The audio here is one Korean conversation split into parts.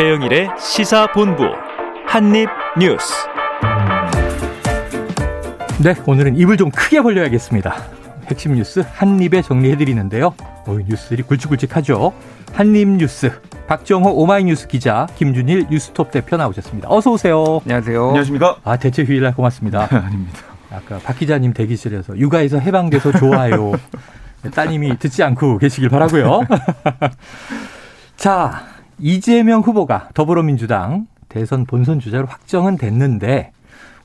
최영일의 시사본부 한입뉴스. 네, 오늘은 입을 좀 크게 벌려야겠습니다. 핵심 뉴스 한입에 정리해드리는데요. 오, 뉴스들이 굵직굵직하죠. 한입뉴스 박정호 오마이뉴스 기자 김준일 뉴스톱 대표 나오셨습니다. 어서 오세요. 안녕하세요. 안녕하십니까? 아 대체 휴일날 고맙습니다. 아닙니다. 아까 박 기자님 대기실에서 육아에서 해방돼서 좋아요. 따님이 듣지 않고 계시길 바라고요. 자 이재명 후보가 더불어민주당 대선 본선 주자로 확정은 됐는데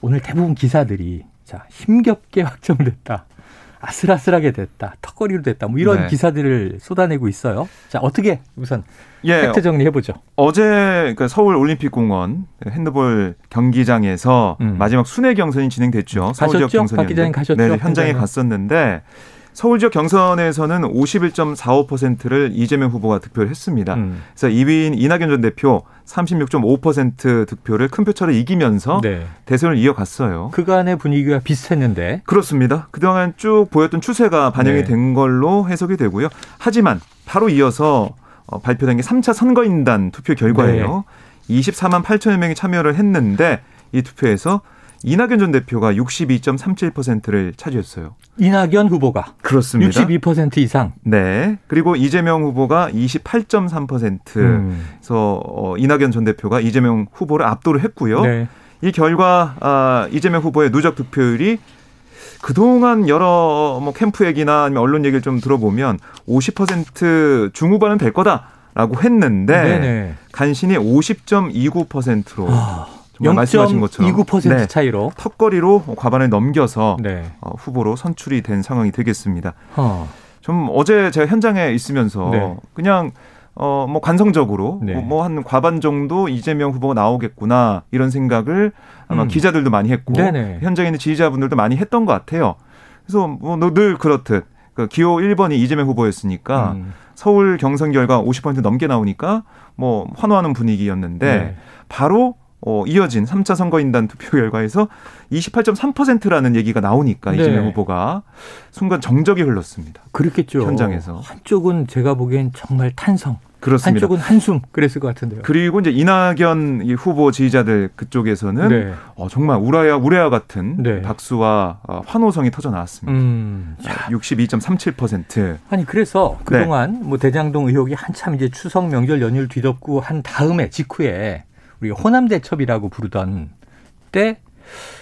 오늘 대부분 기사들이 자 힘겹게 확정됐다. 아슬아슬하게 됐다. 턱걸이로 됐다. 뭐 이런 네. 기사들을 쏟아내고 있어요. 자 어떻게 우선 예, 팩트 정리해 보죠. 어제 그러니까 서울 올림픽 공원 핸드볼 경기장에서 음. 마지막 순회 경선이 진행됐죠. 서울 지역 가셨죠? 경선이 박 기자님 가셨죠? 네, 현장에 현장에. 갔었는데 서울 지역 경선에서는 51.45%를 이재명 후보가 득표를 했습니다. 음. 그래서 2위인 이낙연 전 대표 36.5% 득표를 큰 표차로 이기면서 네. 대선을 이어갔어요. 그간의 분위기가 비슷했는데 그렇습니다. 그동안 쭉 보였던 추세가 반영이 네. 된 걸로 해석이 되고요. 하지만 바로 이어서 어, 발표된 게 3차 선거인단 투표 결과예요. 네. 24만 8천여 명이 참여를 했는데 이 투표에서 이낙연 전 대표가 62.37%를 차지했어요. 이낙연 후보가 그렇습니다. 62% 이상. 네. 그리고 이재명 후보가 28.3%에서 음. 어, 이낙연 전 대표가 이재명 후보를 압도를 했고요. 네. 이 결과 아, 이재명 후보의 누적 득표율이 그동안 여러 뭐 캠프 얘기나 아니면 언론 얘기를 좀 들어보면 50% 중후반은 될 거다라고 했는데 네네. 간신히 50.29%로 아, 정말 말씀하신 것처럼 0.29% 네, 차이로. 턱걸이로 과반을 넘겨서 네. 어, 후보로 선출이 된 상황이 되겠습니다. 어. 좀 어제 제가 현장에 있으면서 네. 그냥 어 뭐 관성적으로 네. 뭐한 과반 정도 이재명 후보가 나오겠구나 이런 생각을 아마 음. 기자들도 많이 했고 네네. 현장에 있는 지지자분들도 많이 했던 것 같아요. 그래서 뭐 늘 그렇듯 그 기호 1번이 이재명 후보였으니까 음. 서울 경선 결과 50% 넘게 나오니까 뭐 환호하는 분위기였는데 네. 바로 어, 이어진 3차 선거인단 투표 결과에서 28.3%라는 얘기가 나오니까 네. 이재명 후보가 순간 정적이 흘렀습니다. 그렇겠죠. 현장에서. 한쪽은 제가 보기엔 정말 탄성, 그렇습니다. 한쪽은 한숨 그랬을 것 같은데요. 그리고 이제 이낙연 이 후보 지지자들 그쪽에서는 네. 어, 정말 우라야 우레와 같은 네. 박수와 어, 환호성이 터져 나왔습니다. 음. 62.37%. 아니 그래서 네. 그동안 뭐 대장동 의혹이 한참 이제 추석 명절 연휴를 뒤덮고 한 다음에 직후에 우리가 호남 대첩이라고 부르던 때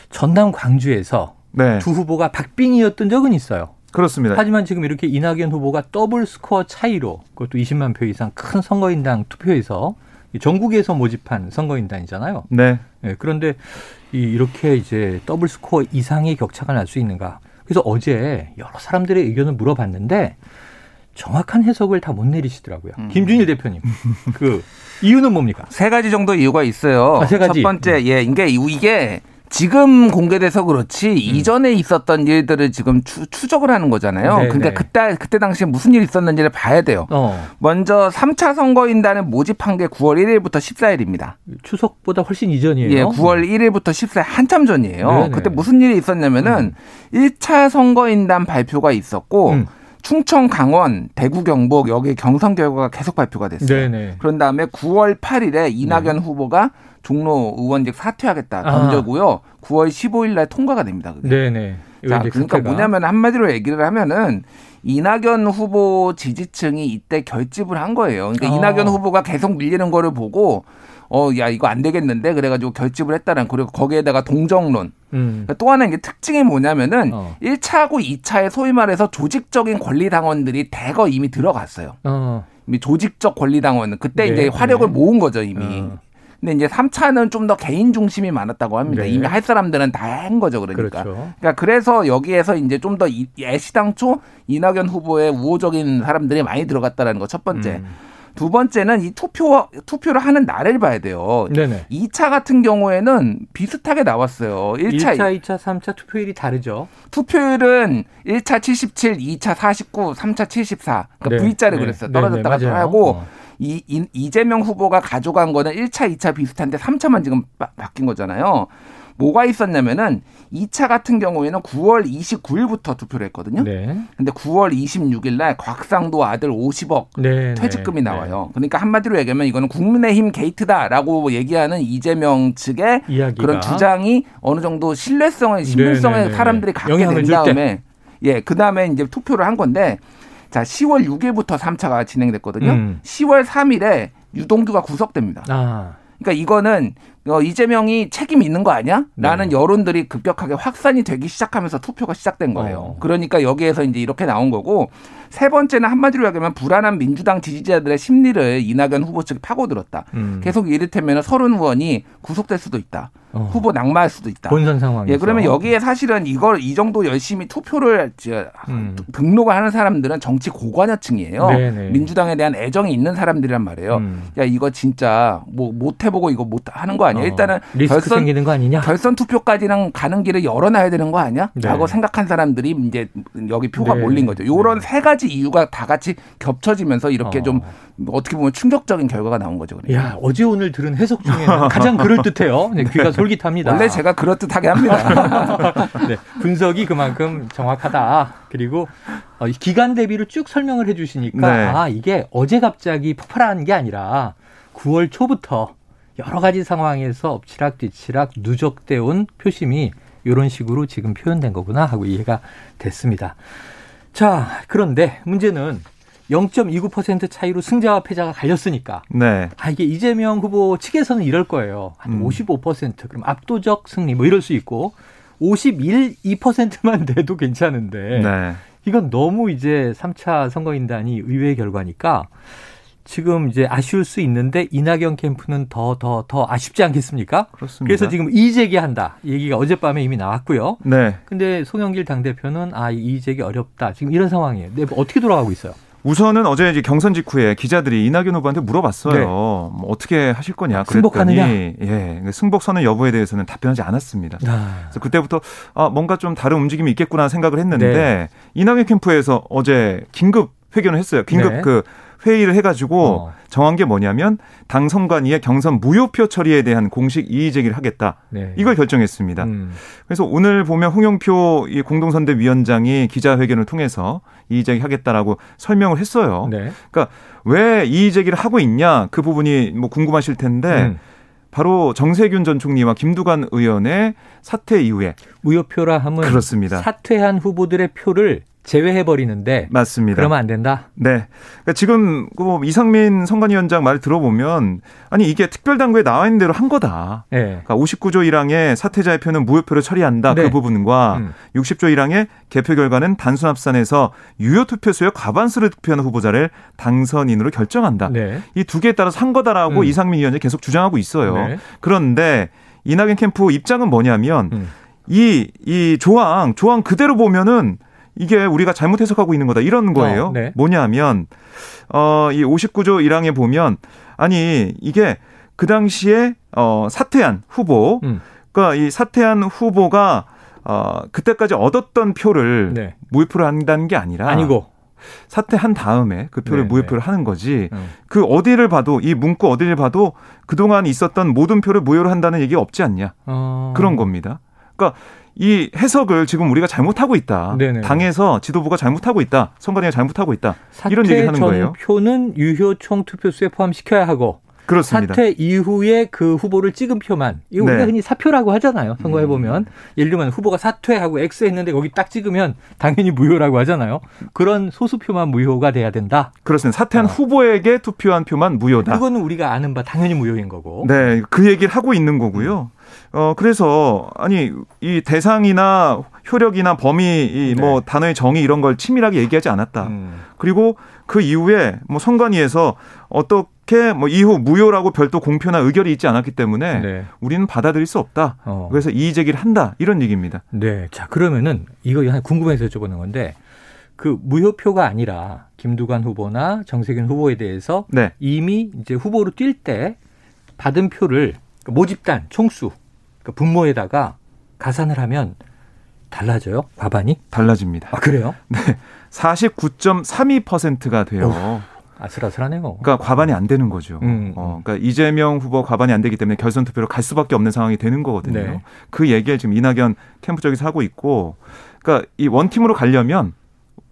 전남 광주에서 네. 두 후보가 박빙이었던 적은 있어요. 그렇습니다. 하지만 지금 이렇게 이낙연 후보가 더블 스코어 차이로 그것도 20만 표 이상 큰 선거인단 투표에서 전국에서 모집한 선거인단이잖아요. 네. 네, 그런데 이- 이렇게 이제 더블 스코어 이상의 격차가 날 수 있는가? 그래서 어제 여러 사람들의 의견을 물어봤는데 정확한 해석을 다 못 내리시더라고요. 음. 김준일 대표님, 그 이유는 뭡니까? 세 가지 정도 이유가 있어요. 아, 세 가지. 첫 번째, 예, 이게 이게 지금 공개돼서 그렇지 이전에 있었던 일들을 지금 추, 추적을 하는 거잖아요. 음. 네, 근데 네. 그때 그때 당시에 무슨 일이 있었는지를 봐야 돼요. 어, 먼저 3차 선거인단을 모집한 게 9월 1일부터 14일입니다. 추석보다 훨씬 이전이에요. 예, 9월 1일부터 14일 한참 전이에요. 네네. 그때 무슨 일이 있었냐면은 1차 선거인단 발표가 있었고 음. 충청, 강원, 대구, 경북 여기 경선 결과가 계속 발표가 됐어요. 네네. 그런 다음에 9월 8일에 이낙연 후보가 종로 의원직 사퇴하겠다 아. 던져고요. 9월 15일 날 통과가 됩니다. 그게. 네네. 자, 그러니까 사태가. 뭐냐면 한마디로 얘기를 하면은 이낙연 후보 지지층이 이때 결집을 한 거예요. 그러니까 어. 이낙연 후보가 계속 밀리는 거를 보고 어, 야, 이거 안 되겠는데? 그래가지고 결집을 했다는, 그리고 거기에다가 동정론. 음. 또 하나 이게 특징이 뭐냐면은 어. 1차하고 2차에 소위 말해서 조직적인 권리당원들이 대거 이미 들어갔어요. 어. 이미 조직적 권리당원은 그때 네, 이제 화력을 네. 모은 거죠, 이미. 어. 근데 이제 3차는 좀 더 개인 중심이 많았다고 합니다. 네. 이미 할 사람들은 다 한 거죠, 그러니까. 그렇죠. 그러니까 그래서 여기에서 이제 좀 더 애시당초 이낙연 후보의 우호적인 사람들이 많이 들어갔다라는 거 첫 번째. 음. 두 번째는 이 투표 투표를 하는 날을 봐야 돼요. 네네. 2차 같은 경우에는 비슷하게 나왔어요. 1차, 1차, 2차, 3차 투표율이 다르죠. 투표율은 1차 77, 2차 49, 3차 74. 그러니까 네. V자를 네. 그랬어요. 네, 떨어졌다가 네. 하고 어. 이, 이 이재명 후보가 가져간 거는 1차, 2차 비슷한데 3차만 지금 바, 뀐 거잖아요. 뭐가 있었냐면은 2차 같은 경우에는 9월 29일부터 투표를 했거든요. 네. 근데 9월 26일 날 곽상도 아들 50억 네. 퇴직금이 네. 나와요. 그러니까 한마디로 얘기하면 이거는 국민의힘 게이트다라고 얘기하는 이재명 측의 이야기가. 그런 주장이 어느 정도 신뢰성을 네, 네, 네. 사람들이 갖게 된. 다음에 예, 그다음에 이제 투표를 한 건데 자, 10월 6일부터 3차가 진행됐거든요. 음. 10월 3일에 유동규가 구속됩니다. 아. 그러니까 이거는 어, 이재명이 책임 있는 거 아니야? 라는 네. 여론들이 급격하게 확산이 되기 시작하면서 투표가 시작된 거예요. 어. 그러니까 여기에서 이제 이렇게 나온 거고 세 번째는 한마디로 얘기하면 불안한 민주당 지지자들의 심리를 이낙연 후보 측이 파고들었다. 음. 계속 이를테면 서른 의원이 구속될 수도 있다. 어. 후보 낙마할 수도 있다. 본선 상황에서. 예, 그러면 여기에 사실은 이걸 이 정도 열심히 투표를 음. 등록을 하는 사람들은 정치 고관여층이에요. 네네. 민주당에 대한 애정이 있는 사람들이란 말이에요. 음. 야 이거 진짜 뭐 못 해보고 이거 못 하는 거 아니야? 어. 일단은 리스크 결선 생기는 거 아니냐? 결선 투표까지는 가는 길을 열어놔야 되는 거 아니야? 네. 라고 생각한 사람들이 이제 여기 표가 네. 몰린 거죠. 요런 네. 세 가지 이유가 다 같이 겹쳐지면서 이렇게 어. 좀 어떻게 보면 충격적인 결과가 나온 거죠. 그러니까. 야, 어제 오늘 들은 해석 중에 가장 그럴듯해요. 네, 귀가 솔깃합니다. 원래 제가 그렇듯하게 합니다. 네, 분석이 그만큼 정확하다. 그리고 어, 이 기간 대비를 쭉 설명을 해 주시니까 네. 아, 이게 어제 갑자기 폭발하는 게 아니라 9월 초부터 여러 가지 상황에서 엎치락 뒤치락 누적돼 온 표심이 이런 식으로 지금 표현된 거구나 하고 이해가 됐습니다. 자, 그런데 문제는 0.29% 차이로 승자와 패자가 갈렸으니까 네. 아, 이게 이재명 후보 측에서는 이럴 거예요. 한 음. 55% 그럼 압도적 승리 뭐 이럴 수 있고 51, 2%만 돼도 괜찮은데 네. 이건 너무 이제 3차 선거인단이 의외의 결과니까 지금 이제 아쉬울 수 있는데 이낙연 캠프는 더더 더 아쉽지 않겠습니까? 그렇습니다. 그래서 지금 이재기한다 얘기가 어젯밤에 이미 나왔고요. 네. 근데 송영길 당 대표는 아 이재기 어렵다 지금 이런 상황이에요. 네, 어떻게 돌아가고 있어요? 우선은 어제 이제 경선 직후에 기자들이 이낙연 후보한테 물어봤어요. 네. 뭐 어떻게 하실 거냐. 그랬더니 승복하느냐? 예, 승복 선언 여부에 대해서는 답변하지 않았습니다. 아, 그래서 그때부터 아, 뭔가 좀 다른 움직임이 있겠구나 생각을 했는데 네. 이낙연 캠프에서 어제 긴급 회견을 했어요. 긴급 네. 그 회의를 해가지고 어. 정한 게 뭐냐면 당 선관위의 경선 무효표 처리에 대한 공식 이의 제기를 하겠다. 네. 이걸 결정했습니다. 음. 그래서 오늘 보면 홍영표 이 공동선대위원장이 기자회견을 통해서 이의 제기하겠다라고 설명을 했어요. 네. 그러니까 왜 이의 제기를 하고 있냐 그 부분이 뭐 궁금하실 텐데 음. 바로 정세균 전 총리와 김두관 의원의 사퇴 이후에 무효표라 함은 그렇습니다. 사퇴한 후보들의 표를 제외해 버리는데 맞습니다. 그러면 안 된다. 네. 그러니까 지금 그뭐 이상민 선관위원장 말 들어보면 아니 이게 특별당부에 나와 있는 대로 한 거다. 예. 그러니까 59조 1항에 사퇴자의 표는 무효표로 처리한다. 네. 그 부분과 음. 60조 1항에 개표 결과는 단순 합산해서 유효 투표수의 과반수를 득표하는 후보자를 당선인으로 결정한다. 네. 이두 개에 따라서 한 거다라고 음. 이상민 위원장이 계속 주장하고 있어요. 네. 그런데 이낙연 캠프 입장은 뭐냐면 음. 이, 이 조항, 조항 그대로 보면은 이게 우리가 잘못 해석하고 있는 거다. 이런 거예요. 어, 네. 뭐냐면, 어, 이 59조 1항에 보면, 아니, 이게 그 당시에, 어, 사퇴한 후보, 음. 그러니까 이 사퇴한 후보가, 어, 그때까지 얻었던 표를 네. 무효표를 한다는 게 아니라, 아니고. 사퇴한 다음에 그 표를 네, 무효표를 하는 거지, 음. 그 어디를 봐도, 이 문구 어디를 봐도 그동안 있었던 모든 표를 무효로 한다는 얘기가 없지 않냐. 어. 그런 겁니다. 그러니까 이 해석을 지금 우리가 잘못하고 있다. 네네. 당에서 지도부가 잘못하고 있다. 선관위가 잘못하고 있다. 이런 얘기를 하는 거예요. 전표는 유효 총 투표수에 포함시켜야 하고 그렇습니다. 사퇴 이후에 그 후보를 찍은 표만 이거 우리가 네. 흔히 사표라고 하잖아요. 선거해 보면 예를 들면 후보가 사퇴하고 X 했는데 거기 딱 찍으면 당연히 무효라고 하잖아요. 그런 소수표만 무효가 돼야 된다. 그렇습니다. 사퇴한 어. 후보에게 투표한 표만 무효다. 그거는 우리가 아는 바 당연히 무효인 거고. 네, 그 얘기를 하고 있는 거고요. 어, 그래서, 아니, 이 대상이나 효력이나 범위, 이뭐 네. 단어의 정의 이런 걸 치밀하게 얘기하지 않았다. 음. 그리고 그 이후에 뭐 선관위에서 어떻게 뭐 이후 무효라고 별도 공표나 의결이 있지 않았기 때문에 네. 우리는 받아들일 수 없다. 어. 그래서 이의 제기를 한다. 이런 얘기입니다. 네. 자, 그러면은 이거 궁금해서 여쭤보는 건데 그 무효표가 아니라 김두관 후보나 정세균 후보에 대해서 네. 이미 이제 후보로 뛸 때 받은 표를 그 모집단 총수 그 분모에다가 가산을 하면 달라져요? 과반이? 달라집니다. 아, 그래요? 49.32%가 돼요. 아슬아슬하네요. 그러니까 과반이 안 되는 거죠. 음. 어, 그러니까 이재명 후보 과반이 안 되기 때문에 결선 투표로 갈 수밖에 없는 상황이 되는 거거든요. 네. 그 얘기를 지금 이낙연 캠프 쪽에서 하고 있고, 그러니까 이 원팀으로 가려면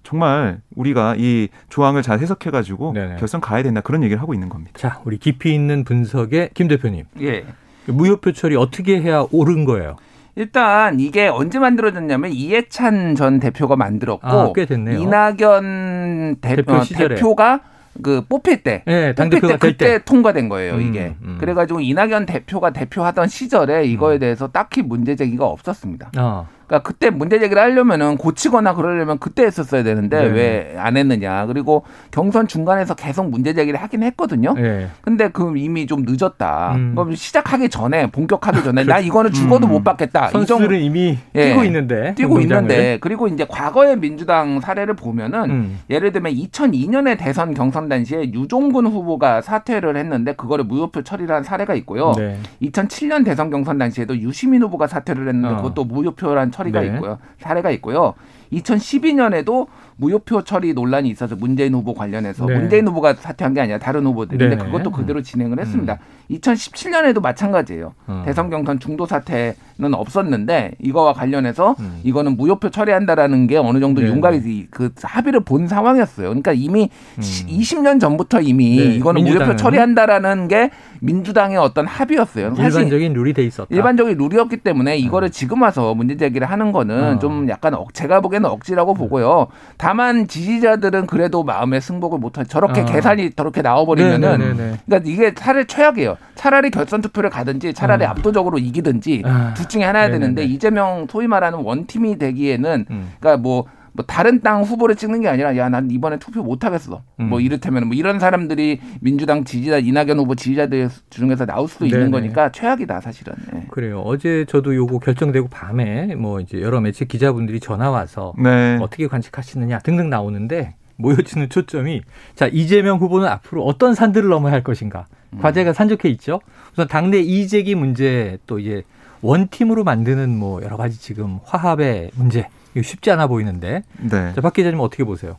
정말 우리가 이 조항을 잘 해석해가지고 네네. 결선 가야 된다 그런 얘기를 하고 있는 겁니다. 자, 우리 깊이 있는 분석의 김 대표님. 예. 무효표 처리 어떻게 해야 옳은 거예요? 일단 이게 언제 만들어졌냐면 이해찬 전 대표가 만들었고 아, 꽤 됐네요. 이낙연 대, 대표 어, 시절에. 대표가 그 뽑힐 때 네, 뽑힐 때될 그때 때. 통과된 거예요 음, 이게 음. 그래가지고 이낙연 대표가 대표하던 시절에 이거에 대해서 딱히 문제 제기가 없었습니다. 아, 그러니까 그때 문제 제기를 하려면은 고치거나 그러려면 그때 했었어야 되는데 네. 왜안 했느냐. 그리고 경선 중간에서 계속 문제 제기를 하긴 했거든요. 예. 근데 그 이미 좀 늦었다. 음. 그럼 시작하기 전에 본격하기 전에 나 이거는 죽어도 음. 못 받겠다. 이 선수들은 이미 예. 뛰고 있는데. 뛰고 운동장을. 있는데 그리고 이제 과거의 민주당 사례를 보면은 음. 예를 들면 2002년에 대선 경선 당시에 유종근 후보가 사퇴를 했는데 그거를 무효표 처리를 한 사례가 있고요. 네. 2007년 대선 경선 당시에도 유시민 후보가 사퇴를 했는데 어. 그것도 무효표란 처리 가 네. 있고요. 사례가 있고요. 2012년에도 무효표 처리 논란이 있어서 문재인 후보 관련해서 네. 문재인 후보가 사퇴한 게 아니라 다른 후보들인데 네. 그것도 그대로 진행을 했습니다. 2017년에도 마찬가지예요. 어. 대선 경선 중도 사퇴는 없었는데 이거와 관련해서 음. 이거는 무효표 처리한다라는 게 어느 정도 네. 윤곽이 그 합의를 본 상황이었어요. 그러니까 이미 음. 20년 전부터 이미 네, 이거는 민주당은. 무효표 처리한다라는 게 민주당의 어떤 합의였어요. 일반적인 룰이 돼 있었다. 일반적인 룰이었기 때문에 이거를 지금 와서 문제 제기를 하는 거는 어. 좀 약간 억, 제가 보기에는 억지라고 보고요. 다만 지지자들은 그래도 마음의 승복을 못할 저렇게 어. 계산이 저렇게 나와버리면은 네네네네. 그러니까 이게 차라리 최악이에요. 차라리 결선 투표를 가든지 차라리 어. 압도적으로 이기든지 아. 둘 중에 하나야 네네네. 되는데 이재명 소위 말하는 원팀이 되기에는 음. 그러니까 뭐, 뭐 다른 땅 후보를 찍는 게 아니라 야 난 이번에 투표 못 하겠어. 음. 뭐 이를테면 뭐 이런 사람들이 민주당 지지자 이낙연 후보 지지자들 중에서 나올 수도 네네. 있는 거니까 최악이다 사실은. 예. 그래요. 어제 저도 요거 결정되고 밤에 뭐 이제 여러 매체 기자분들이 전화 와서 네. 어떻게 관측하시느냐 등등 나오는데 모여지는 초점이 자 이재명 후보는 앞으로 어떤 산들을 넘어야 할 것인가 음. 과제가 산적해 있죠. 우선 당내 이재기 문제 또 이제 원팀으로 만드는 뭐 여러 가지 지금 화합의 문제 쉽지 않아 보이는데 네. 자, 박 기자님 어떻게 보세요?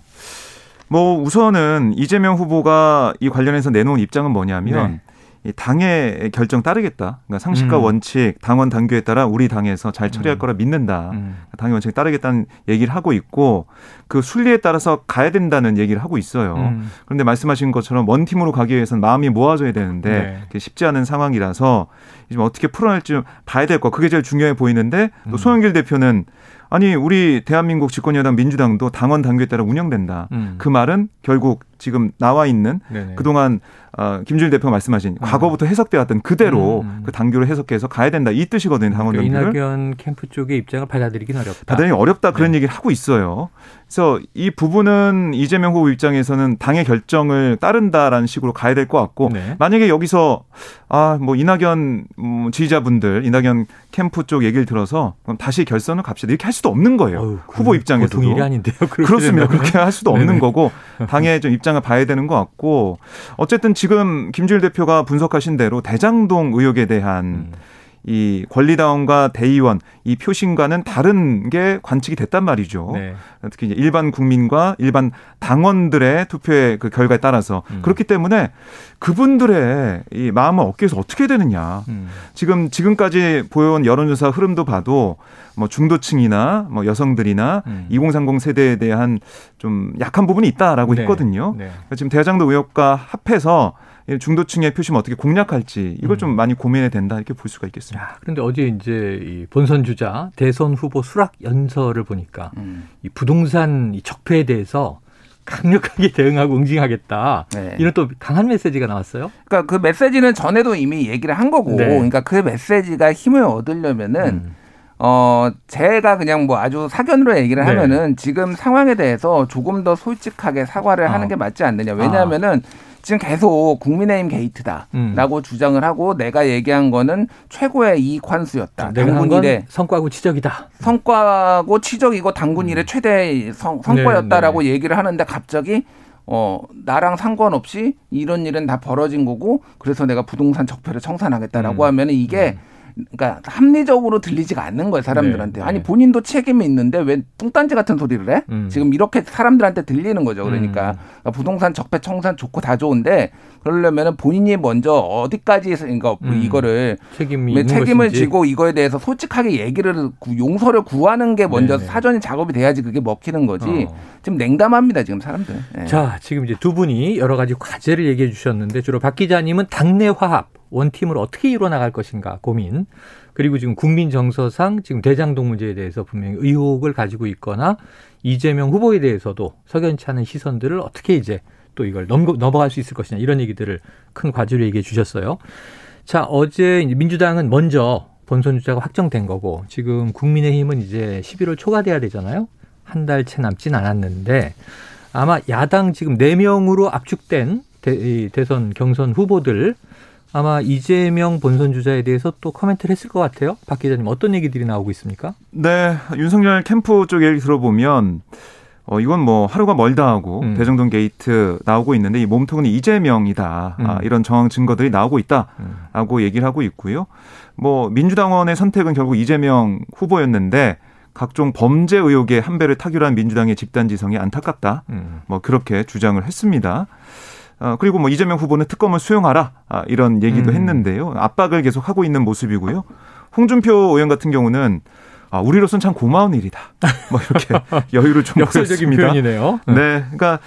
뭐 우선은 이재명 후보가 이 관련해서 내놓은 입장은 뭐냐면 이 당의 결정 따르겠다. 그러니까 상식과 네. 음. 원칙, 당원 당규에 따라 우리 당에서 잘 처리할 음. 거라 믿는다. 음. 당의 원칙에 따르겠다는 얘기를 하고 있고 그 순리에 따라서 가야 된다는 얘기를 하고 있어요. 음. 그런데 말씀하신 것처럼 원 팀으로 가기 위해서는 마음이 모아져야 되는데 네. 쉽지 않은 상황이라서 지금 어떻게 풀어낼지 좀 봐야 될 거. 그게 제일 중요해 보이는데 또 음. 송영길 대표는 아니 우리 대한민국 집권여당 민주당도 당원 당규에 따라 운영된다. 음. 그 말은 결국 지금 나와 있는 네네. 그동안 어, 김준일 대표가 말씀하신 과거부터 해석돼 왔던 그대로 음, 음. 그 당규를 해석해서 가야 된다 이 뜻이거든요 당원 그러니까 이낙연 캠프 쪽의 입장을 받아들이긴 어렵다. 받아들이기 어렵다 그런 네. 얘기를 하고 있어요. 그래서 이 부분은 이재명 후보 입장에서는 당의 결정을 따른다라는 식으로 가야 될 것 같고 네. 만약에 여기서 아 뭐 이낙연 음, 지지자분들 이낙연 캠프 쪽 얘기를 들어서 그럼 다시 결선을 갑시다 이렇게 할 수도 없는 거예요. 어휴, 후보 그건 입장에서도 일이 아닌데요. 그렇습니다. 된다면. 그렇게 할 수도 없는 네네. 거고 당의 좀 입장 을 봐야 되는 것 같고 어쨌든 지금 김주일 대표가 분석하신 대로 대장동 의혹에 대한 음. 이 권리당원과 대의원 이 표심과는 다른 게 관측이 됐단 말이죠. 네. 특히 이제 일반 국민과 일반 당원들의 투표의 그 결과에 따라서 음. 그렇기 때문에 그분들의 이 마음을 얻기 위해서 어떻게 되느냐. 음. 지금 지금까지 보여온 여론조사 흐름도 봐도 뭐 중도층이나 뭐 여성들이나 음. 2030 세대에 대한 좀 약한 부분이 있다라고 네. 했거든요. 네. 지금 대장도 의혹과 합해서 이 중도층의 표심 어떻게 공략할지 이걸 음. 좀 많이 고민해야 된다 이렇게 볼 수가 있겠습니다. 야, 그런데 어제 이제 이 본선 주자 대선 후보 수락 연설을 보니까 음. 이 부동산 이 적폐에 대해서 강력하게 대응하고 응징하겠다. 네. 이런 또 강한 메시지가 나왔어요. 그러니까 그 메시지는 전에도 이미 얘기를 한 거고, 네. 그러니까 그 메시지가 힘을 얻으려면은 음. 어 제가 그냥 뭐 아주 사견으로 얘기를 네. 하면은 지금 상황에 대해서 조금 더 솔직하게 사과를 아. 하는 게 맞지 않느냐. 왜냐하면은 지금 계속 국민의힘 게이트다라고 음. 주장을 하고 내가 얘기한 거는 최고의 이익 환수였다. 한 당군 건 일의 성과고 지적이다. 성과고 치적이고 당군 일의 최대 성, 성과였다라고 음. 네, 얘기를 하는데 갑자기 어 나랑 상관없이 이런 일은 다 벌어진 거고 그래서 내가 부동산 적폐를 청산하겠다라고 음. 하면 은 이게 그러니까 합리적으로 들리지가 않는 거예요 사람들한테. 네, 네. 아니 본인도 책임이 있는데 왜 뚱딴지 같은 소리를 해? 음. 지금 이렇게 사람들한테 들리는 거죠. 그러니까 음. 부동산 적폐 청산 좋고 다 좋은데 그러려면은 본인이 먼저 어디까지 그러니까 음. 이거를 책임이 책임을 것인지. 지고 이거에 대해서 솔직하게 얘기를 구- 용서를 구하는 게 먼저 네네. 사전에 작업이 돼야지 그게 먹히는 거지. 어. 지금 냉담합니다 지금 사람들. 예. 자, 지금 이제 두 분이 여러 가지 과제를 얘기해 주셨는데 주로 박 기자님은 당내 화합, 원팀을 어떻게 이뤄 나갈 것인가 고민. 그리고 지금 국민 정서상 지금 대장동 문제에 대해서 분명히 의혹을 가지고 있거나 이재명 후보에 대해서도 석연치 않은 시선들을 어떻게 이제 또 이걸 넘- 넘어갈 수 있을 것이냐 이런 얘기들을 큰 과제로 얘기해 주셨어요. 자, 어제 민주당은 먼저 본선 주자가 확정된 거고 지금 국민의힘은 이제 11월 초가 돼야 되잖아요. 한 달 채 남진 않았는데 아마 야당 지금 네명으로 압축된 대, 이 대선 경선 후보들 아마 이재명 본선 주자에 대해서 또 코멘트를 했을 것 같아요. 박 기자님 어떤 얘기들이 나오고 있습니까? 네, 윤석열 캠프 쪽 얘기 들어보면 어 이건 뭐 하루가 멀다 하고 음. 대장동 게이트 나오고 있는데 이 몸통은 이재명이다. 아, 음. 이런 정황 증거들이 나오고 있다라고 얘기를 하고 있고요. 뭐 민주당원의 선택은 결국 이재명 후보였는데 각종 범죄 의혹에 한 배를 타기로 한 민주당의 집단 지성이 안타깝다. 음. 뭐 그렇게 주장을 했습니다. 어, 그리고 뭐 이재명 후보는 특검을 수용하라 아, 이런 얘기도 음. 했는데요. 압박을 계속 하고 있는 모습이고요. 홍준표 의원 같은 경우는 아, 우리로서는 참 고마운 일이다. 뭐 이렇게 여유를 좀 역설적인. 표현이네요. 네, 그러니까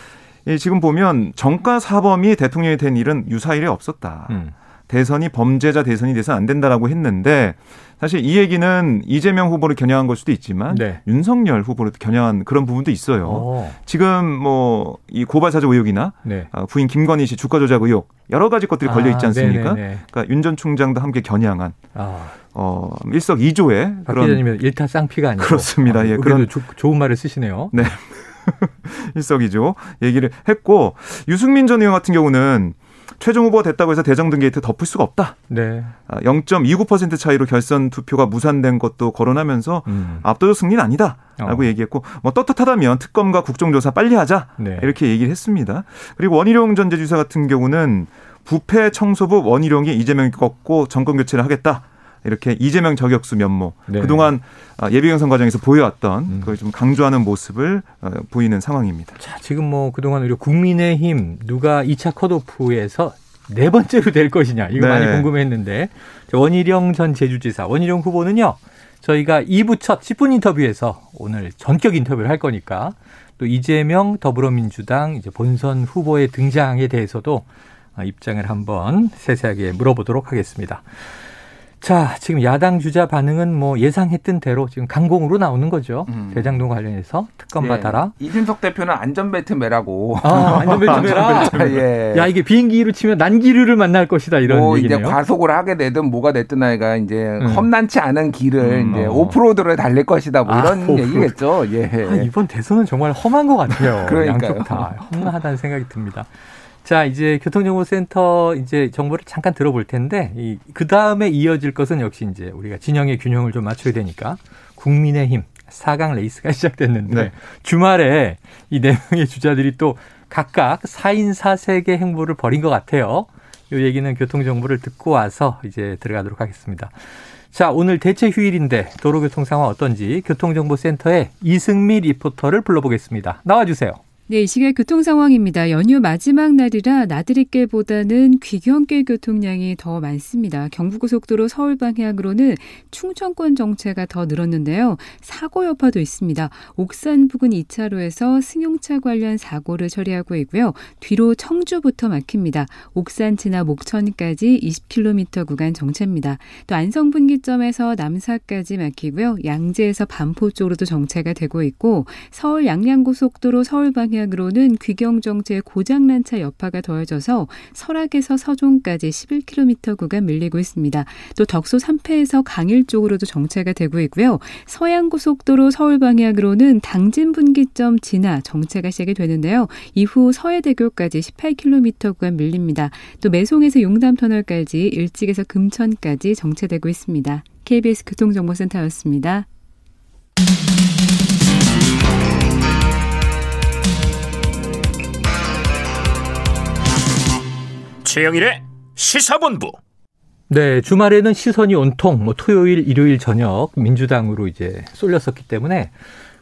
이 지금 보면 정가 사범이 대통령이 된 일은 유사일에 없었다. 음. 대선이 범죄자 대선이 돼서는 안 된다라고 했는데 사실 이 얘기는 이재명 후보를 겨냥한 걸 수도 있지만 네. 윤석열 후보를 겨냥한 그런 부분도 있어요. 어, 지금 뭐 이 고발 사주 의혹이나 네. 아, 부인 김건희 씨 주가 조작 의혹 여러 가지 것들이 걸려 있지 아, 않습니까? 네네네. 그러니까 윤 전 총장도 함께 겨냥한 아, 어 일석이조의 박 그런 기자님은 일타 쌍피가 아니고 그렇습니다. 예, 아, 그런- 그래도 조- 좋은 말을 쓰시네요. 일석이조 얘기를 했고 유승민 전 의원 같은 경우는 최종 후보가 됐다고 해서 대장동 게이트 덮을 수가 없다. 네. 아, 0.29% 차이로 결선 투표가 무산된 것도 거론하면서 음. 압도적 승리는 아니다라고 어. 얘기했고 뭐 떳떳하다면 특검과 국정조사 빨리 하자 네. 이렇게 얘기를 했습니다. 그리고 원희룡 전 제주지사 같은 경우는 부패 청소부 원희룡이 이재명이 꺾고 정권 교체를 하겠다. 이렇게 이재명 저격수 면모 네. 그동안 아, 예비경선 과정에서 보여왔던 음. 그걸 좀 강조하는 모습을 어, 보이는 상황입니다. 자, 지금 뭐 그동안 우리 국민의힘 누가 2차 컷오프에서 네 번째로 될 것이냐 이거 네. 많이 궁금했는데 저 원희룡 전 제주지사 원희룡 후보는요 저희가 2부 첫 10분 인터뷰에서 오늘 전격 인터뷰를 할 거니까 또 이재명 더불어민주당 이제 본선 후보의 등장에 대해서도 어, 입장을 한번 세세하게 물어보도록 하겠습니다. 자, 지금 야당 주자 반응은 뭐 예상했던 대로 지금 강공으로 나오는 거죠. 음. 대장동 관련해서 특검 받아라. 예. 이준석 대표는 안전벨트 매라고. 아, 안전벨트 매라. 예. 야 이게 비행기로 치면 난기류를 만날 것이다 이런 뭐 이제 얘기네요. 과속을 하게 되든 뭐가 됐든 아이가 이제 음. 험난치 않은 길을 음, 이제 어. 오프로드를 달릴 것이다 뭐 아, 이런 오프로드. 얘기겠죠. 예. 아, 이번 대선은 정말 험한 것 같아요. 그러니까요. 양쪽 다 험하다는 생각이 듭니다. 자 이제 교통정보센터 이제 정보를 잠깐 들어볼 텐데 그 다음에 이어질 것은 역시 이제 우리가 진영의 균형을 좀 맞춰야 되니까 국민의힘 4강 레이스가 시작됐는데 네. 주말에 이 네 명의 주자들이 또 각각 4인 4색의 행보를 벌인 것 같아요. 이 얘기는 교통정보를 듣고 와서 이제 들어가도록 하겠습니다. 자, 오늘 대체 휴일인데 도로교통 상황 어떤지 교통정보센터의 이승미 리포터를 불러보겠습니다. 나와주세요. 네, 이 시각 교통 상황입니다. 연휴 마지막 날이라 나들이길보다는 귀경길 교통량이 더 많습니다. 경부고속도로 서울 방향으로는 충청권 정체가 더 늘었는데요. 사고 여파도 있습니다. 옥산 부근 2차로에서 승용차 관련 사고를 처리하고 있고요. 뒤로 청주부터 막힙니다. 옥산 지나 목천까지 20km 구간 정체입니다. 또 안성 분기점에서 남사까지 막히고요. 양재에서 반포 쪽으로도 정체가 되고 있고 서울 양양고속도로 서울 방향 으로는 귀경정체 고장난 차 여파가 더해져서 설악에서 서종까지 11km 구간 밀리고 있습니다. 또 덕소 3패에서 강일 쪽으로도 정체가 되고 있고요. 서양고속도로 서울 방향으로는 당진 분기점 지나 정체가 시작이 되는데요. 이후 서해대교까지 18km 구간 밀립니다. 또 매송에서 용담터널까지 일찍에서 금천까지 정체되고 있습니다. KBS 교통정보센터였습니다. 최영일의 시사본부. 네, 주말에는 시선이 온통 뭐 토요일, 일요일 저녁 민주당으로 이제 쏠렸었기 때문에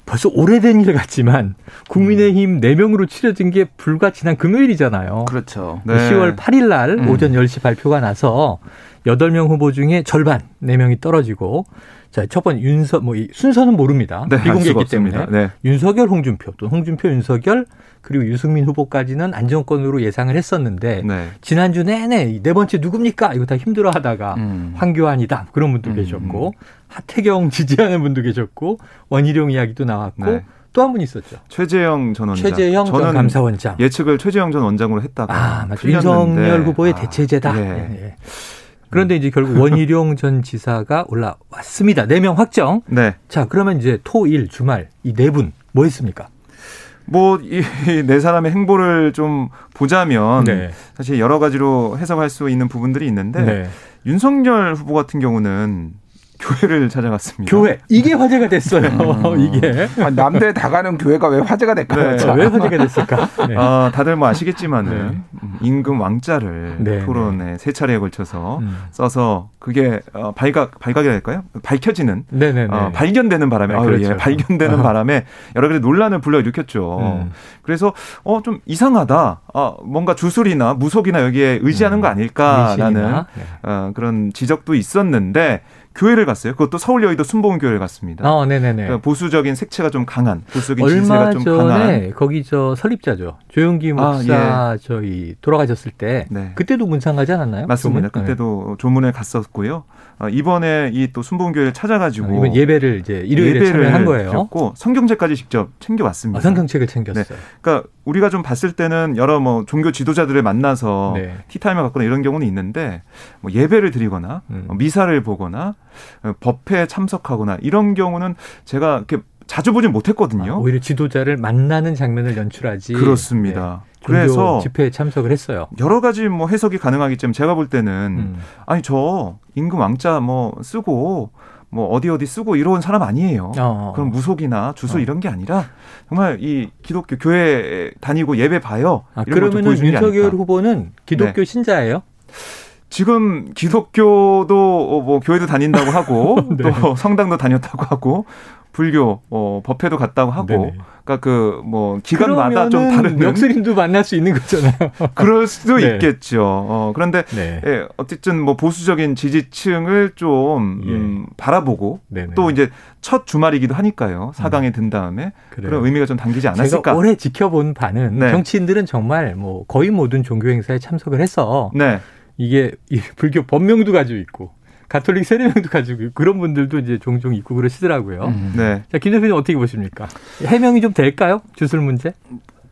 벌써 오래된 일 같지만 국민의힘 4명으로 치러진 게 불과 지난 금요일이잖아요. 그렇죠. 네. 10월 8일 날 음. 오전 10시 발표가 나서 8명 후보 중에 절반 4명이 떨어지고 자, 첫 번 윤서 뭐 이 순서는 모릅니다. 네, 비공개이기. 때문에 네. 윤석열, 홍준표 또 홍준표, 윤석열 그리고 유승민 후보까지는 안정권으로 예상을 했었는데 네. 지난주 내내 이네 번째 누굽니까? 이거 다 힘들어하다가 음. 황교안이다 그런 분도 음, 계셨고 하태경 지지하는 분도 계셨고 원희룡 이야기도 나왔고 네. 또한분 있었죠. 최재형 전 원장. 최재형 전 감사원장. 예측을 최재형 전 원장으로 했다가 아, 맞죠. 윤석열 후보의 아, 대체제다. 예. 예, 예. 그런데 이제 결국 원희룡 전 지사가 올라왔습니다. 네 명 확정. 네. 자, 그러면 이제 토, 일, 주말 이 네 분 뭐 했습니까? 뭐이네 사람의 행보를 좀 보자면 네. 사실 여러 가지로 해석할 수 있는 부분들이 있는데 네. 윤석열 후보 같은 경우는 교회를 찾아갔습니다. 교회 이게 화제가 됐어요. 이게 아, 남들 다 가는 교회가 왜 화제가 될까요? 네. 자, 왜 화제가 됐을까? 네. 아, 다들 뭐 아시겠지만은 네. 음, 임금 왕자를 네, 토론에 세 차례에 걸쳐서 음. 써서 그게 어, 발각 발각이 될까요? 밝혀지는. 어, 발견되는 바람에 아, 아유, 그렇죠. 예, 발견되는 어. 바람에 여러 가지 논란을 불러일으켰죠. 음. 그래서 어 좀 이상하다. 아, 뭔가 주술이나 무속이나 여기에 의지하는 거 아닐까라는? 네. 어, 그런 지적도 있었는데 교회를 갔어요. 그것도 서울 여의도 순복음 교회를 갔습니다. 어, 네네네. 그러니까 보수적인 색채가 좀 강한 보수적인 얼마 전에 강한 거기 저 설립자죠 조영기 아, 목사 저희 돌아가셨을 때 네. 그때도 문상하지 않았나요? 맞습니다. 조문? 그때도 조문에 갔었고요. 어, 이번에 이 또 순복음 교회를 찾아가지고 네. 이번 예배를 이제 일요일에 참여한 거예요. 드렸고 성경책까지 직접 챙겨 왔습니다. 아, 성경책을 챙겼어요. 그러니까 우리가 좀 봤을 때는 여러 뭐 종교 지도자들을 만나서 네. 티타임을 갖거나 이런 경우는 있는데 뭐 예배를 드리거나 음. 어, 미사를 보거나 어, 법회에 참석하거나 이런 경우는 제가 이렇게 자주 보진 못했거든요. 아, 오히려 지도자를 만나는 장면을 연출하지. 그렇습니다. 네. 그래서 집회에 참석을 했어요. 여러 가지 뭐 해석이 가능하기 때문에 제가 볼 때는 음. 아니 저 임금 왕자 뭐 쓰고 뭐 어디 어디 쓰고 이런 사람 아니에요. 어. 그럼 무속이나 주술 어. 이런 게 아니라 정말 이 기독교 교회 다니고 예배 봐요. 아, 그러면은 윤석열. 후보는 기독교 네. 신자예요? 지금 기독교도 어, 뭐 교회도 다닌다고 하고 네. 또 성당도 다녔다고 하고 불교 어, 법회도 갔다고 하고 네네. 그러니까 그 뭐 기간마다 좀 다른 역스님도 만날 수 있는 거잖아요. 그럴 수도 네. 있겠죠. 어, 그런데 네. 예, 어쨌든 뭐 보수적인 지지층을 좀 예. 음, 바라보고 네네. 또 이제 첫 주말이기도 하니까요. 사강에 든 다음에 그래요. 그런 의미가 좀 담기지 제가 않았을까. 오래 지켜본 바는 네. 정치인들은 정말 뭐 거의 모든 종교 행사에 참석을 해서 네. 이게 이 불교 법명도 가지고 있고 가톨릭 세례명도 가지고 있고 그런 분들도 이제 종종 있고 그러시더라고요. 음. 네. 자, 김 대표님 어떻게 보십니까? 해명이 좀 될까요? 주술 문제?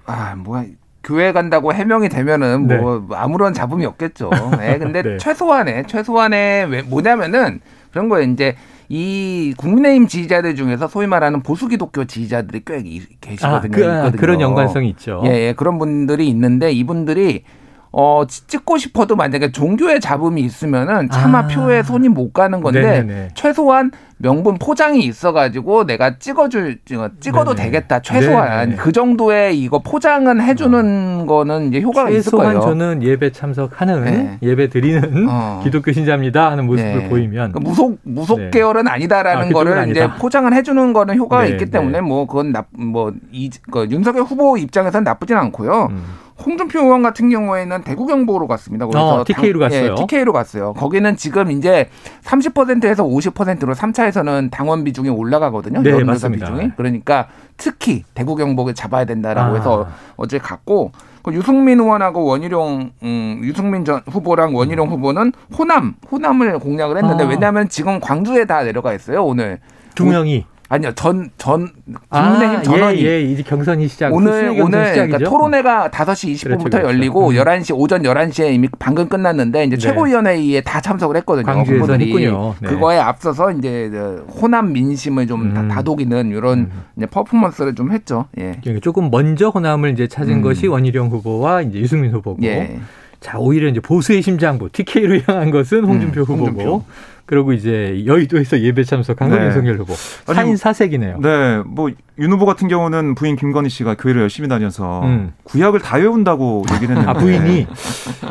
아, 뭐야. 교회 간다고 해명이 되면은 뭐 아무런 잡음이 없겠죠. 네, 근데 네. 최소한의 최소한의 왜 뭐냐면은 그런 거예요. 이제 이 국민의힘 지지자들 중에서 소위 말하는 보수 기독교 지지자들이 꽤 이- 계시거든요. 그, 아. 그런 연관성이 있죠. 예, 예, 그런 분들이 있는데 이분들이 어 찌- 찍고 싶어도 만약에 종교의 잡음이 있으면은 차마 아. 표에 손이 못 가는 건데 네네네. 최소한 명분 포장이 있어가지고 내가 찍어줄 찍어도 네네. 되겠다 최소한 네네. 그 정도의 이거 포장은 해주는 거는 이제 효과가 있을 최소한 거예요. 저는 예배 참석하는 네. 예배 드리는 어. 기독교 신자입니다 하는 모습을 네. 보이면 그러니까 무속 무속 네. 계열은 아, 아니다라는 그쪽은 거를 아니다. 이제 포장을 해주는 거는 효과가 네, 있기 네. 때문에 뭐 그건 나뭐이 그 윤석열 후보 입장에서는 나쁘진 않고요. 음. 홍준표 의원 같은 경우에는 대구 경보로 갔습니다. 어, TK 로 갔어요. 예, TK로 갔어요. 거기는 지금 이제 30%에서 50%로 3차에서는 당원 비중이 올라가거든요. 네, 맞습니다. 비중이. 그러니까 특히 대구 경북을 잡아야 된다라고 아. 해서 어제 갔고 그 유승민 의원하고 원희룡 음, 유승민 전 후보랑 원희룡 후보는 호남 호남을 공략을 했는데 아. 왜냐하면 지금 광주에 다 내려가 있어요 오늘. 두 명이 아니요 전 전 국민의힘 아, 전원이 예, 예, 이제 경선이 시작. 오늘 수순위 경선 오늘 시작이죠. 그러니까 토론회가 5시 20분부터 그렇죠, 그렇죠. 열리고 음. 11시 오전 11시에 이미 방금 끝났는데 이제 네. 최고위원회에 다 참석을 했거든요. 광주에서 후보들이. 했군요. 네. 그거에 앞서서 이제 그 호남 민심을 좀 다- 음. 다독이는 이런 음. 이제 퍼포먼스를 좀 했죠. 예. 그러니까 조금 먼저 호남을 이제 찾은 음. 것이 원희룡 후보와 이제 유승민 후보고. 예. 자, 오히려 이제 보수의 심장부 TK로 향한 것은 홍준표 음, 후보고. 홍준표. 그리고 이제 여의도에서 예배 참석한 건 네. 윤석열 후보. 사인 사색이네요. 네, 뭐 윤 후보 같은 경우는 부인 김건희 씨가 교회를 열심히 다녀서 음. 구약을 다 외운다고 얘기를 했는데 아, 부인이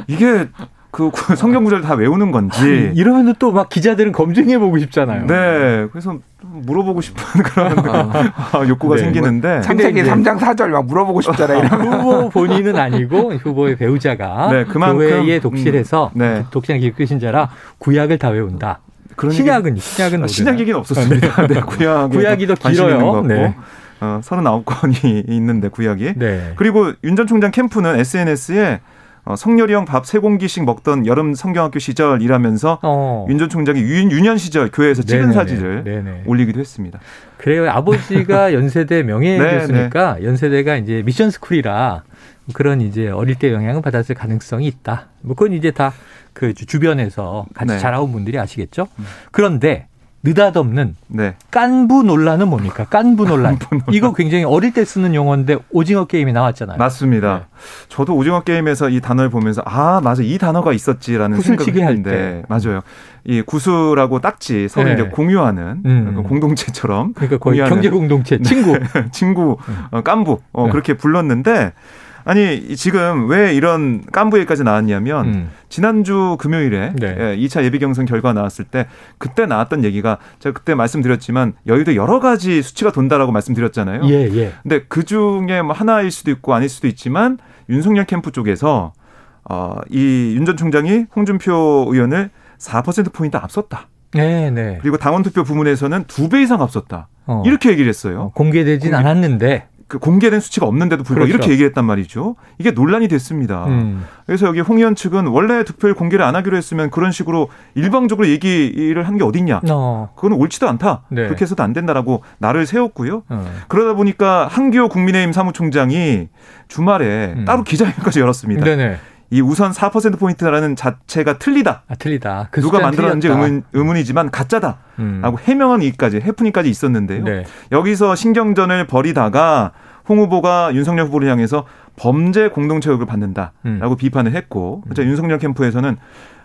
이게 그 구- 성경 구절 다 외우는 건지. 이러면 또 막 기자들은 검증해 보고 싶잖아요. 네. 그래서 물어보고 싶은 그런 아, 욕구가 네. 생기는데. 창세기 이제- 3장 4절 막 물어보고 싶잖아. 이런. 후보 본인은 아니고 후보의 배우자가 네, 그만큼, 교회에 독실해서 음, 네. 독실한 기독교 신자라 구약을 다 외운다. 그런 신약은 신약은 아, 신약 어디나? 얘기는 없었습니다. 네, 구약에 구약이 더 길어요. 네. 어, 39건이 있는데 구약이. 네. 그리고 윤 전 총장 캠프는 SNS에 어, 성렬이 형 밥 세 공기씩 먹던 여름 성경학교 시절이라면서 어. 윤전 총장이 유, 유년 시절 교회에서 찍은 네네네. 사진을 네네. 올리기도 했습니다. 그래요. 아버지가 연세대 명예 네, 교수니까 연세대가 이제 미션 스쿨이라 그런 이제 어릴 때 영향을 받았을 가능성이 있다. 뭐 그건 이제 다 그 주변에서 같이 네. 자라온 분들이 아시겠죠. 그런데 느닷없는 네. 깐부 논란은 뭡니까? 깐부 논란. 이거 굉장히 어릴 때 쓰는 용어인데 오징어 게임이 나왔잖아요. 맞습니다. 네. 저도 오징어 게임에서 이 단어를 보면서 아 맞아 이 단어가 있었지라는 할 했는데 때. 맞아요. 이 구슬하고 딱지 서로 네. 이제 공유하는 음. 그 공동체처럼 그러니까 거의 경제 공동체 친구. 친구 어, 깐부 어, 네. 그렇게 불렀는데 아니 이- 지금 왜 이런 깐부 얘기까지 나왔냐면 음. 지난주 금요일에 네. 예, 2차 예비 경선 결과 나왔을 때 그때 나왔던 얘기가 제가 그때 말씀드렸지만 여의도 여러 가지 수치가 돈다라고 말씀드렸잖아요. 예, 예. 근데 그 중에 뭐 하나일 수도 있고 아닐 수도 있지만 윤석열 캠프 쪽에서 어, 이 윤 전 총장이 홍준표 의원을 4% 포인트 앞섰다. 네, 네. 그리고 당원 투표 부문에서는 두 배 이상 앞섰다. 어. 이렇게 얘기를 했어요. 어, 공개되진 공개- 않았는데. 그 공개된 수치가 없는데도 불구하고 그렇죠. 이렇게 얘기했단 말이죠. 이게 논란이 됐습니다. 음. 그래서 여기 홍 의원 측은 원래 득표율 공개를 안 하기로 했으면 그런 식으로 일방적으로 얘기를 한 게 어딨냐. 어. 그거는 옳지도 않다. 네. 그렇게 해서도 안 된다라고 나를 세웠고요. 어. 그러다 보니까 한기호 국민의힘 사무총장이 주말에 음. 따로 기자회견까지 열었습니다. 네네. 이 우선 4% 포인트라는 자체가 틀리다. 아, 틀리다. 그 누가 만들었는지 틀렸다. 의문, 의문 이지만 가짜다. 음. 라고 해명한 이까지 해프닝까지 있었는데요. 네. 여기서 신경전을 벌이다가 홍 후보가 윤석열 후보를 향해서 범죄 공동체 의혹을 받는다라고 음. 비판을 했고, 자, 윤석열 캠프에서는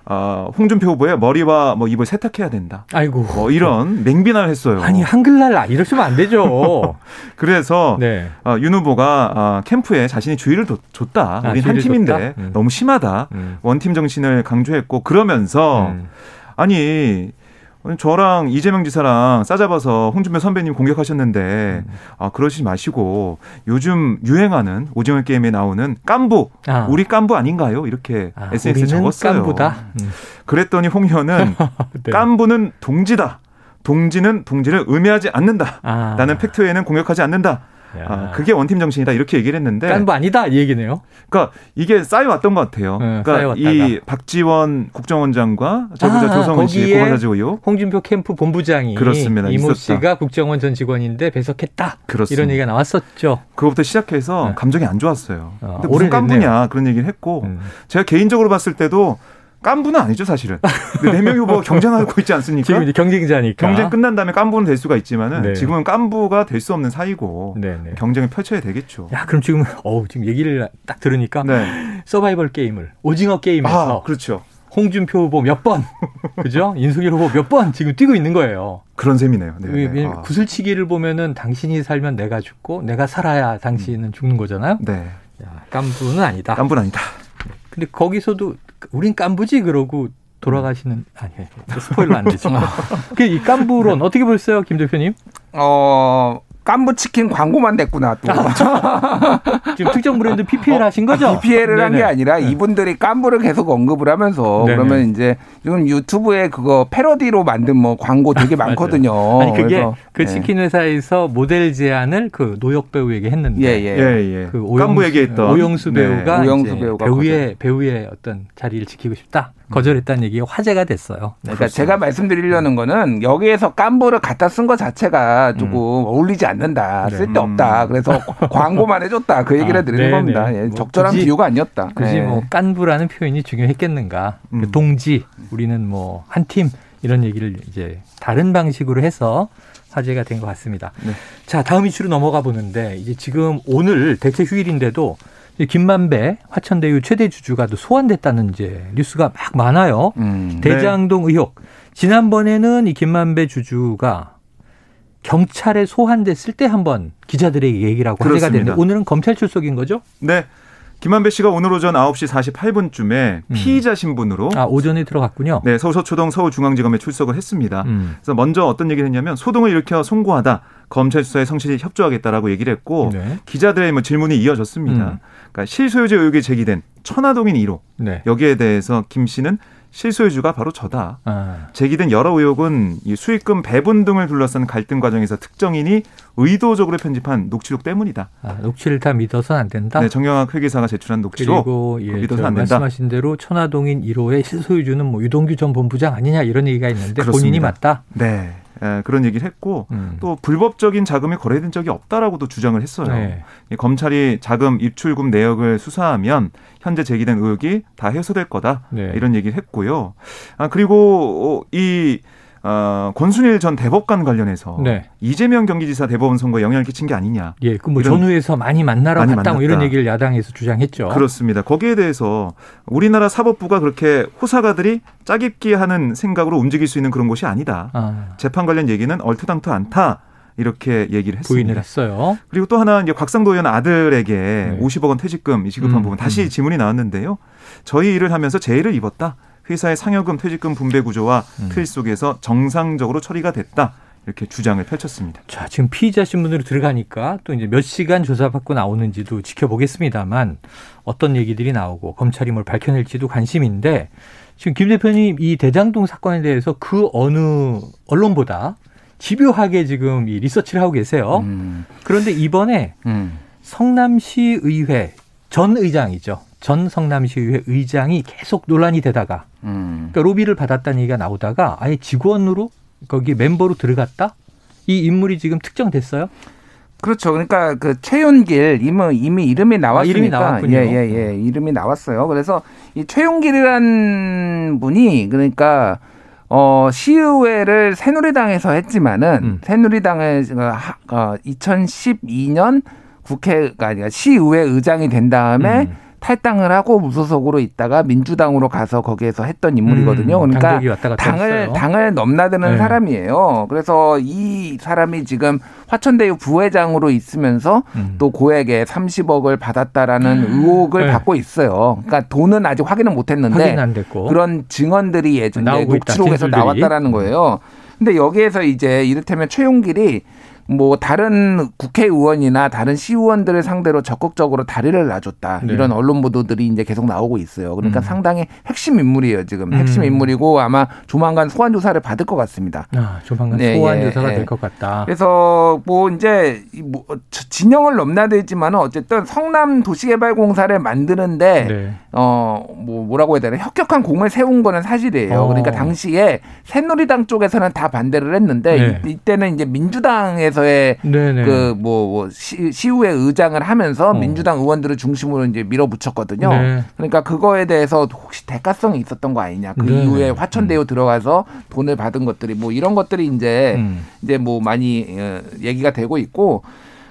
어, 홍준표 후보의 머리와 뭐 입을 세탁해야 된다. 아이고. 뭐 이런 맹비난을 했어요. 아니 한글날 아, 이러시면 안 되죠. 그래서 네. 어, 윤 후보가 어, 캠프에 자신이 주의를 뒀- 줬다. 아, 우린 한 팀인데? 음. 너무 심하다. 음. 원팀 정신을 강조했고 그러면서 음. 아니 저랑 이재명 지사랑 싸잡아서 홍준표 선배님 공격하셨는데 음. 아 그러시지 마시고 요즘 유행하는 오징어 게임에 나오는 깐부 아. 우리 깐부 아닌가요? 이렇게 아, SNS에 적었어요. 깐부다. 음. 그랬더니 홍 의원은 네. 깐부는 동지다. 동지는 동지를 의미하지 않는다. 아. 나는 팩트에는 공격하지 않는다. 야. 아, 그게 원팀 정신이다 이렇게 얘기를 했는데 깐부 아니다 이 얘기네요. 그러니까 이게 쌓여왔던 것 같아요. 네, 그러니까. 이 박지원 국정원장과 저그자 아, 조성은 씨 고발사주 의혹 홍준표 캠프 본부장이 그렇습니다. 이모 있었다. 씨가 국정원 전 직원인데 배석했다. 그렇습니다. 이런 얘기가 나왔었죠. 그거부터 시작해서 네. 감정이 안 좋았어요. 아, 근데 무슨. 깐부냐 그런 얘기를 했고 음. 제가 개인적으로 봤을 때도 깐부는 아니죠 사실은. 근데 네 명의 후보가 경쟁하고 있지 않습니까? 지금 이제 경쟁자니까. 경쟁 끝난 다음에 깐부는 될 수가 있지만은 네. 지금은 깐부가 될 수 없는 사이고 네 네. 경쟁을 펼쳐야 되겠죠. 야 그럼 지금 어우 지금 얘기를 딱 들으니까 네. 서바이벌 게임을 오징어 게임에서 아 그렇죠. 홍준표 후보 몇 번, 그죠? 인수길 후보 몇 번 지금 뛰고 있는 거예요. 그런 셈이네요. 네, 왜- 네. 왜 아. 구슬치기를 보면은 당신이 살면 내가 죽고 내가 살아야 당신은 죽는 거잖아요. 네. 야, 깐부는 아니다. 깐부는 아니다. 근데 거기서도 우린 깐부지 그러고 돌아가시는 아니 스포일러 안 되죠. 그이 깐부론 어떻게 보셨어요, 김 대표님? 어, 깐부 치킨 광고만 냈구나 또. 지금 특정 브랜드 PPL 하신 거죠? BPL을 한 게. 아니라 이분들이 깐부를 계속 언급을 하면서 네네. 그러면 이제 지금 유튜브에 그거 패러디로 만든 뭐 광고 되게 많거든요. 아니 그게 그래서, 그 예. 치킨 회사에서 모델 제안을 그 노역 배우에게 했는데 예, 예. 예, 예. 그 깐부 얘기했던 오영수 네. 배우가 오영수 이제 배우가 배우의 배우의 어떤 자리를 지키고 싶다 거절했다는 얘기가 화제가 됐어요. 그러니까 제가 말씀드리려는 거는 여기에서 깐부를 갖다 쓴 것 자체가 조금 어울리지 않는다. 네. 쓸데없다. 그래서 광고만 해줬다. 그 얘기를 아, 드리는 네네. 겁니다. 예, 뭐 적절한 굳이- 비유가 아니었다. 굳이 예. 뭐 깐부라는 표현이 중요했겠는가? 그 음. 동지 우리는 뭐 한 팀 이런 얘기를 이제 다른 방식으로 해서 화제가 된 것 같습니다. 네. 자 다음 이슈로 넘어가 보는데 이제 지금 오늘 대체 휴일인데도 김만배 화천대유 최대 주주가 또 소환됐다는 이제 뉴스가 막 많아요. 음. 대장동 의혹. 지난번에는 이 김만배 주주가 경찰에 소환됐을 때 한번 기자들에게 얘기를 하고 화제가. 됐는데 오늘은 검찰 출석인 거죠? 네. 김만배 씨가 오늘 오전 9시 48분쯤에 피의자 신분으로 아, 오전에 들어갔군요. 네, 서울 서초동 서울중앙지검에 출석을 했습니다. 음. 그래서 먼저 어떤 얘기를 했냐면 소동을 일으켜 송고하다. 검찰 수사에 성실히 협조하겠다라고 얘기를 했고 네. 기자들의 뭐 질문이 이어졌습니다. 음. 그러니까 실소유주 의혹이 제기된 천화동인 1호 네. 여기에 대해서 김 씨는 실소유주가 바로 저다. 아, 제기된 여러 의혹은 이 수익금 배분 등을 둘러싼 갈등 과정에서 특정인이 의도적으로 편집한 녹취록 때문이다. 아, 녹취를 다 믿어서는 안 된다. 네, 정영학 회계사가 제출한 녹취록 그리고 예, 믿어서 저안 된다. 말씀하신 대로 천화동인 1호의 실소유주는 뭐 유동규 전 본부장 아니냐 이런 얘기가 있는데 본인이 그렇습니다. 맞다. 네, 에, 그런 얘기를 했고 음. 또 불법적인 자금이 거래된 적이 없다라고도 주장을 했어요. 네. 이 검찰이 자금 입출금 내역을 수사하면 현재 제기된 의혹이 다 해소될 거다 네. 이런 얘기를 했고요. 아 그리고 어, 이 어, 권순일 전 대법관 관련해서 네. 이재명 경기지사 대법원 선거에 영향을 끼친 게 아니냐. 예, 그뭐 이런- 전후에서 많이 만나러 많이 갔다 뭐 이런. 얘기를 야당에서 주장했죠. 그렇습니다. 거기에 대해서 우리나라 사법부가 그렇게 호사가들이 짜깁기 하는 생각으로 움직일 수 있는 그런 곳이 아니다. 아, 재판 관련 얘기는 얼토당토 않다. 이렇게 얘기를 했습니다. 부인을 했어요. 그리고 또 하나 이제 곽상도 의원 아들에게 네. 50억 원 퇴직금 지급한 음, 부분 다시 음. 질문이 나왔는데요. 저희 일을 하면서 제의를 입었다. 회사의 상여금 퇴직금 분배 구조와 음. 틀 속에서 정상적으로 처리가 됐다. 이렇게 주장을 펼쳤습니다. 자, 지금 피의자 신문으로 들어가니까 또 이제 몇 시간 조사받고 나오는지도 지켜보겠습니다만 어떤 얘기들이 나오고 검찰이 뭘 밝혀낼지도 관심인데 지금 김 대표님 이 대장동 사건에 대해서 그 어느 언론보다 집요하게 지금 이 리서치를 하고 계세요. 음, 그런데 이번에 음. 성남시 의회 전 의장이죠. 전 성남시 의회 의장이 계속 논란이 되다가 음. 그러니까 로비를 받았다는 얘기가 나오다가 아예 직원으로 거기 멤버로 들어갔다? 이 인물이 지금 특정됐어요? 그렇죠. 그러니까 그 최윤길 이미 이미 이름이 나왔으니까 이름이 나왔군요. 예예 예 예, 이름이 나왔어요. 그래서 이 최윤길이라는 분이 그러니까 어 시의회를 새누리당에서 했지만은 음. 새누리당의 하- 어, 2012년 국회가 아니라 시의회 의장이 된 다음에 음. 탈당을 하고 무소속으로 있다가 민주당으로 가서 거기에서 했던 인물이거든요. 음, 그러니까 당을 했어요. 당을 넘나드는 네. 사람이에요. 그래서 이 사람이 지금 화천대유 부회장으로 있으면서 음. 또 고액의 30억을 받았다라는 의혹을 네. 받고 있어요. 그러니까 돈은 아직 확인은 못 했는데 안 됐고 그런 증언들이 예전에 있다, 녹취록에서. 나왔다라는 거예요. 근데 여기에서 이제 이를테면 최용길이 뭐 다른 국회의원이나 다른 시의원들을 상대로 적극적으로 다리를 놔줬다 네. 이런 언론 보도들이 이제 계속 나오고 있어요. 그러니까 음. 상당히 핵심 인물이에요 지금 핵심 음. 인물이고 아마 조만간 소환 조사를 받을 것 같습니다. 아, 조만간 네, 소환 예, 조사가 예. 될것 같다. 그래서 뭐 이제 이뭐 진영을 넘나들지만은 어쨌든 성남 도시개발공사를 만드는데 네. 어뭐 뭐라고 해야 되나 혁혁한 공을 세운 거는 사실이에요. 어. 그러니까 당시에 새누리당 쪽에서는 다 반대를 했는데 네. 이, 이때는 이제 민주당에서 의 네네. 그뭐 시의회 의장을 하면서 어. 민주당 의원들을 중심으로 이제 밀어붙였거든요. 네. 그러니까 그거에 대해서 혹시 대가성이 있었던 거 아니냐. 그 네네. 이후에 화천대유 들어가서 돈을 받은 것들이 뭐 이런 것들이 이제 음. 이제 뭐 많이 어, 얘기가 되고 있고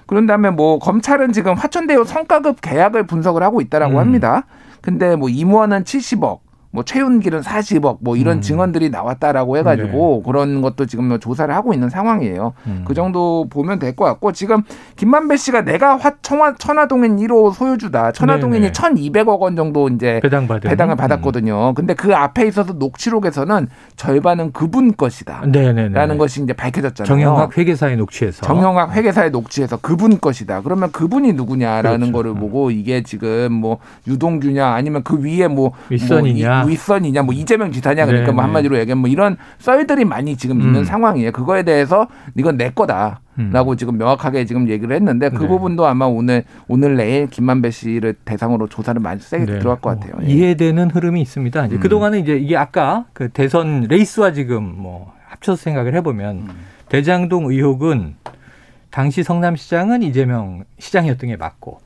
그런 다음에 뭐 검찰은 지금 화천대유 성과급 계약을 분석을 하고 있다라고 음. 합니다. 근데 뭐 임원은 70억, 뭐 최윤길은 40억, 뭐 이런 음. 증언들이 나왔다라고 해가지고 그런 것도 지금 뭐 조사를 하고 있는 상황이에요. 음. 그 정도 보면 될 것 같고 지금 김만배 씨가 내가 화, 청화, 천화동인 1호 소유주다. 천화동인이 네네. 1,200억 원 정도 이제 배당 받은 배당을 받았거든요. 근데 그 앞에 있어서 녹취록에서는 절반은 그분 것이다. 음. 네네네. 라는 것이 이제 밝혀졌잖아요. 정영학 회계사의 녹취에서 정영학 회계사의 녹취에서 그분 것이다. 그러면 그분이 누구냐라는 그렇죠. 거를 보고 이게 지금 뭐 유동규냐 아니면 그 위에 뭐 윗선이냐. 뭐 이- 윗선이냐 뭐 이재명 지사냐 그러니까 네, 뭐 네. 한마디로 얘기하면 뭐 이런 썰들이 많이 지금 있는 음. 상황이에요. 그거에 대해서 이건 내 거다. 음. 라고 지금 명확하게 지금 얘기를 했는데 그 네. 부분도 아마 오늘 오늘 내일 김만배 씨를 대상으로 조사를 많이 세게 네. 들어갈 것 같아요. 뭐 예. 이해되는 흐름이 있습니다. 이제 음. 그동안은 이제 이게 아까 그 대선 레이스와 지금 뭐 합쳐서 생각을 해보면 음. 대장동 의혹은 당시 성남시장은 이재명 시장이었던 게 맞고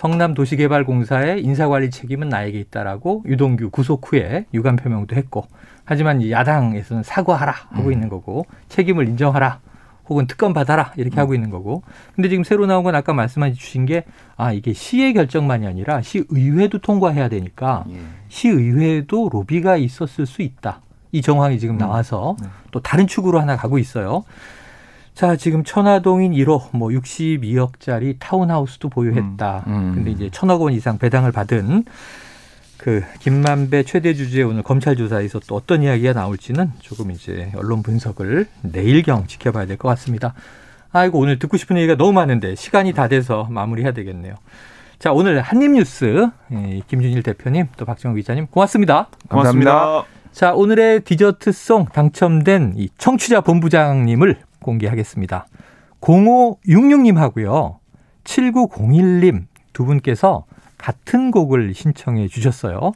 성남도시개발공사의 인사관리 책임은 나에게 있다라고 유동규 구속 후에 유감 표명도 했고 하지만 이 야당에서는 사과하라 하고 음. 있는 거고 책임을 인정하라 혹은 특검 받아라 이렇게 하고 있는 거고 근데 지금 새로 나온 건 아까 말씀해 주신 게 아 이게 시의 결정만이 아니라 시의회도 통과해야 되니까 예. 시의회에도 로비가 있었을 수 있다. 이 정황이 지금 나와서 또 다른 축으로 하나 가고 있어요. 자, 지금 천화동인 1호 뭐 62억짜리 타운하우스도 보유했다. 음. 음. 근데 이제 천억 원 이상 배당을 받은 그 김만배 최대 주주의 오늘 검찰 조사에서 또 어떤 이야기가 나올지는 조금 이제 언론 분석을 내일경 지켜봐야 될 것 같습니다. 아이고 오늘 듣고 싶은 얘기가 너무 많은데 시간이 다 돼서 마무리해야 되겠네요. 자 오늘 한입뉴스 예, 김준일 대표님 또 박정우 기자님 고맙습니다. 고맙습니다. 자 오늘의 디저트송 당첨된 이 청취자 본부장님을 공개하겠습니다. 0566님 하고요. 7901님 두 분께서 같은 곡을 신청해 주셨어요.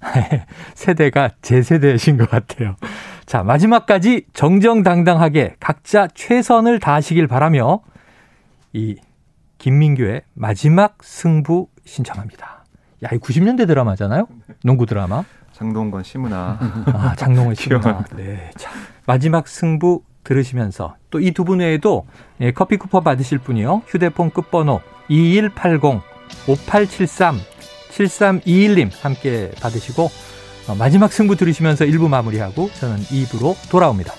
세대가 제 세대이신 것 같아요. 자, 마지막까지 정정당당하게 각자 최선을 다하시길 바라며 이 김민규의 마지막 승부 신청합니다. 야, 이 90년대 드라마잖아요? 농구 드라마. 장동건 시문아. 아, 장동원 씨구나. 네. 자, 마지막 승부 들으시면서 또 이 두 분 외에도 예, 커피 쿠폰 받으실 분이요. 휴대폰 끝번호 2180 5873 7321님 함께 받으시고 어, 마지막 승부 들으시면서 1부 마무리하고 저는 2부로 돌아옵니다.